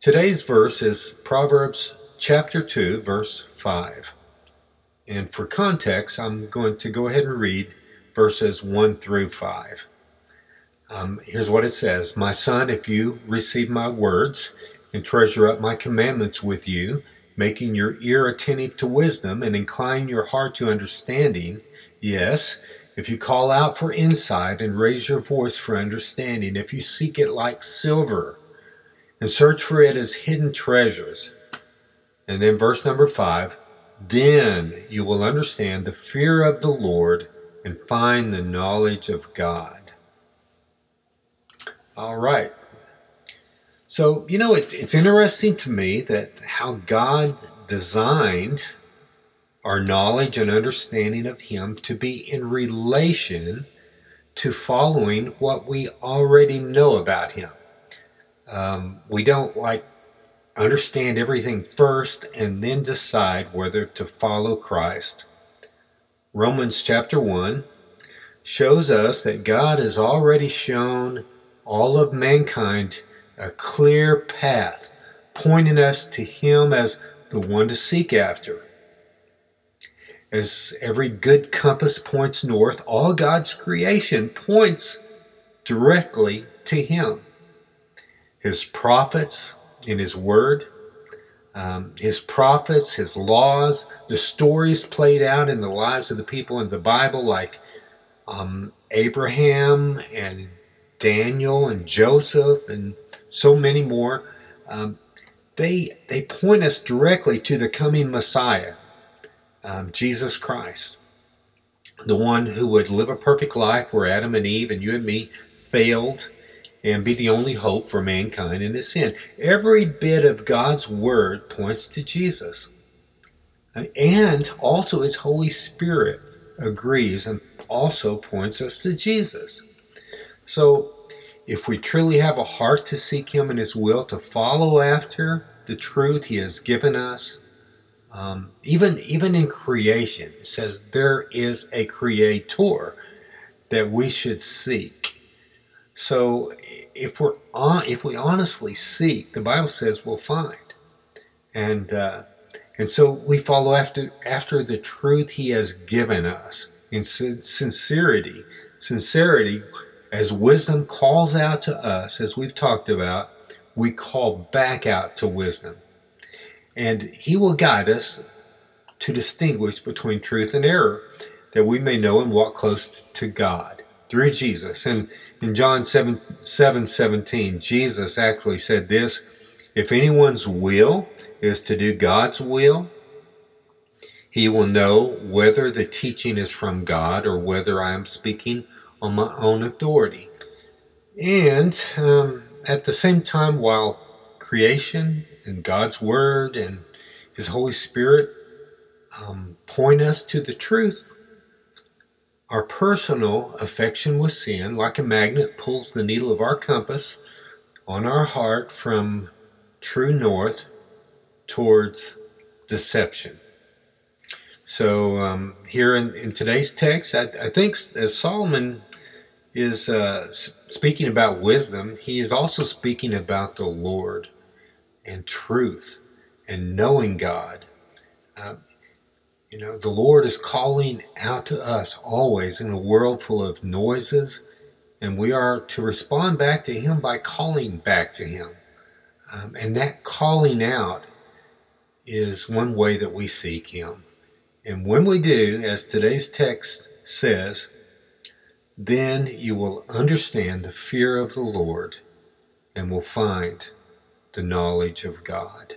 Today's verse is Proverbs chapter 2, verse 5. And for context, I'm going to go ahead and read verses 1 through 5. Um, here's what it says My son, if you receive my words and treasure up my commandments with you, making your ear attentive to wisdom and incline your heart to understanding, yes, if you call out for insight and raise your voice for understanding, if you seek it like silver, and search for it as hidden treasures. And then verse number five, then you will understand the fear of the Lord and find the knowledge of God. All right. So, you know, it, it's interesting to me that how God designed our knowledge and understanding of Him to be in relation to following what we already know about Him. Um, we don't like understand everything first and then decide whether to follow Christ. Romans chapter 1 shows us that God has already shown all of mankind a clear path, pointing us to Him as the one to seek after. As every good compass points north, all God's creation points directly to Him his prophets in his word, um, his prophets, his laws, the stories played out in the lives of the people in the Bible, like um, Abraham and Daniel and Joseph and so many more. Um, they they point us directly to the coming Messiah, um, Jesus Christ, the one who would live a perfect life where Adam and Eve and you and me failed and be the only hope for mankind in his sin. Every bit of God's word points to Jesus. And also his Holy Spirit agrees and also points us to Jesus. So if we truly have a heart to seek him and his will, to follow after the truth he has given us, um, even even in creation, it says there is a creator that we should seek. So if we're on, if we honestly seek, the Bible says we'll find, and uh, and so we follow after after the truth He has given us. In sincerity. Sincerity, as wisdom calls out to us, as we've talked about, we call back out to wisdom, and He will guide us to distinguish between truth and error, that we may know and walk close to God through Jesus. And in John 7, 7 17, Jesus actually said this If anyone's will is to do God's will, he will know whether the teaching is from God or whether I am speaking on my own authority. And um, at the same time, while creation and God's Word and His Holy Spirit um, point us to the truth, our personal affection with sin, like a magnet, pulls the needle of our compass on our heart from true north towards deception. So, um, here in, in, today's text, I, I, think as Solomon is uh, speaking about wisdom, he is also speaking about the Lord and truth and knowing God. Uh, you know, the Lord is calling out to us always in a world full of noises, and we are to respond back to Him by calling back to Him. Um, and that calling out is one way that we seek Him. And when we do, as today's text says, then you will understand the fear of the Lord and will find the knowledge of God.